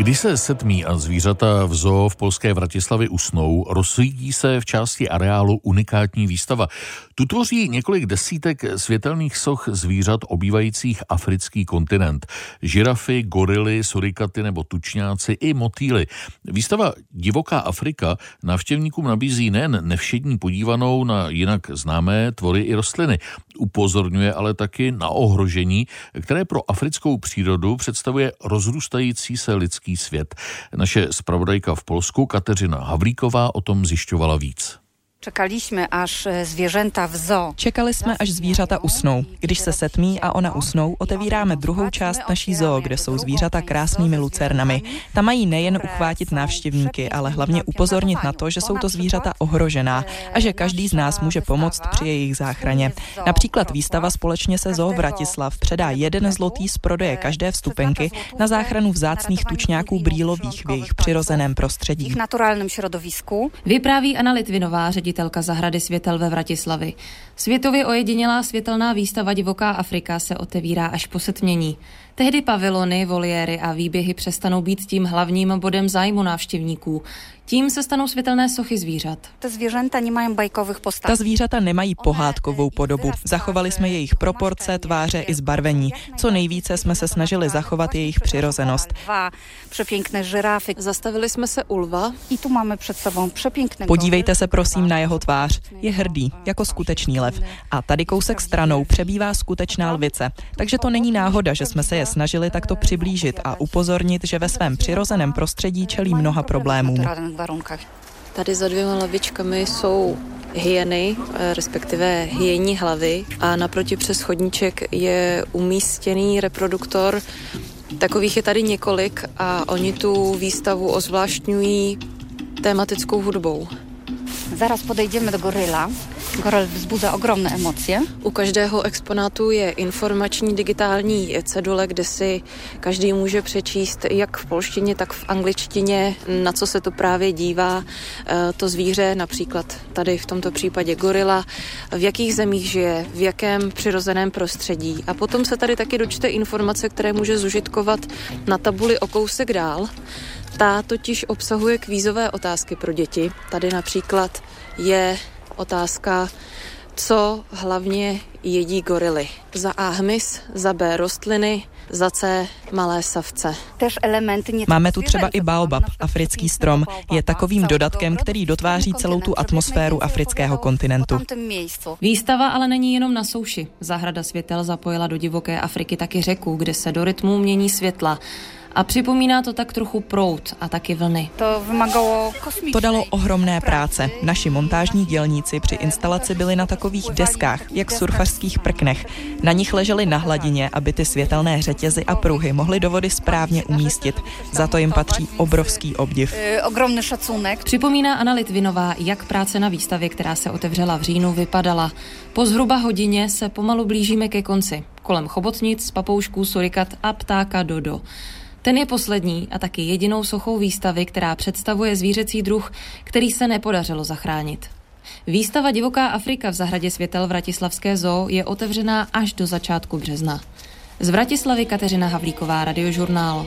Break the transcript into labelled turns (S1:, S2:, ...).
S1: Když se setmí a zvířata v zoo v polské Vratislavi usnou, rozsvítí se v části areálu unikátní výstava. Tu tvoří několik desítek světelných soch zvířat obývajících africký kontinent. Žirafy, gorily, surikaty nebo tučňáci i motýly. Výstava Divoká Afrika návštěvníkům nabízí nejen nevšední podívanou na jinak známé tvory i rostliny. Upozorňuje ale taky na ohrožení, které pro africkou přírodu představuje rozrůstající se lidský svět. Naše zpravodajka v Polsku Kateřina Havlíková o tom zjišťovala víc.
S2: Čekali jsme, až zvířata v zoo.
S3: Čekali jsme, až zvířata usnou. Když se setmí a ona usnou, otevíráme druhou část naší zoo, kde jsou zvířata krásnými lucernami. Tam mají nejen uchvátit návštěvníky, ale hlavně upozornit na to, že jsou to zvířata ohrožená a že každý z nás může pomoct při jejich záchraně. Například výstava společně se Zoo Vratislav předá jeden zlotý z prodeje každé vstupenky na záchranu vzácných tučňáků brýlových v jejich přirozeném prostředí.
S2: V naturálním środowisku.
S4: Vypráví Anna Litvinová, ředitelka zahrady světel ve Vratislavi. Světově ojedinělá světelná výstava Divoká Afrika se otevírá až po setmění. Tehdy pavilony, voliéry a výběhy přestanou být tím hlavním bodem zájmu návštěvníků. Tím se stanou světelné sochy zvířat.
S2: Ta zvířata nemají bajkových postav.
S3: Ta zvířata nemají pohádkovou podobu. Zachovali jsme jejich proporce, tváře i zbarvení. Co nejvíce jsme se snažili zachovat jejich přirozenost.
S2: Dva přepěkné žirafy.
S4: Zastavili jsme se u lva.
S2: I tu máme před sebou přepěkné.
S3: Podívejte se prosím na jeho tvář. Je hrdý, jako skutečný lev. A tady kousek stranou přebývá skutečná lvice. Takže to není náhoda, že jsme se je snažili takto přiblížit a upozornit, že ve svém přirozeném prostředí čelí mnoha problémům.
S4: Tady za dvěma lavičkami jsou hyeny, respektive hyjení hlavy a naproti přes chodníček je umístěný reproduktor. Takových je tady několik a oni tu výstavu ozvláštňují tematickou hudbou.
S2: Zaraz podejdeme do goryla. Goryl vzbudza ogromné emocje.
S4: U každého exponátu je informační digitální cedule, kde si každý může přečíst jak v polštině, tak v angličtině, na co se to právě dívá to zvíře, například tady v tomto případě gorila, v jakých zemích žije, v jakém přirozeném prostředí. A potom se tady taky dočte informace, které může zužitkovat na tabuli o kousek dál. Ta totiž obsahuje kvízové otázky pro děti. Tady například je otázka, co hlavně jedí gorily. Za A hmyz, za B rostliny, za C malé savce.
S3: Máme tu třeba i baobab, africký strom. Je takovým dodatkem, který dotváří celou tu atmosféru afrického kontinentu.
S4: Výstava ale není jenom na souši. Zahrada světel zapojila do divoké Afriky taky řeku, kde se do rytmu mění světla. A připomíná to tak trochu prout a taky vlny.
S2: To vymagalo
S3: To dalo ohromné práce. Naši montážní dělníci při instalaci byli na takových deskách, jak surfařských prknech. Na nich leželi na hladině, aby ty světelné řetězy a pruhy mohly do vody správně umístit. Za to jim patří obrovský obdiv.
S2: Ogromný šacunek.
S4: Připomíná Anna Litvinová, jak práce na výstavě, která se otevřela v říjnu, vypadala. Po zhruba hodině se pomalu blížíme ke konci. Kolem chobotnic, papoušků, surikat a ptáka Dodo. Ten je poslední a taky jedinou sochou výstavy, která představuje zvířecí druh, který se nepodařilo zachránit. Výstava Divoká Afrika v zahradě světel Vratislavské zoo je otevřená až do začátku března. Z Vratislavy Kateřina Havlíková, Radiožurnál.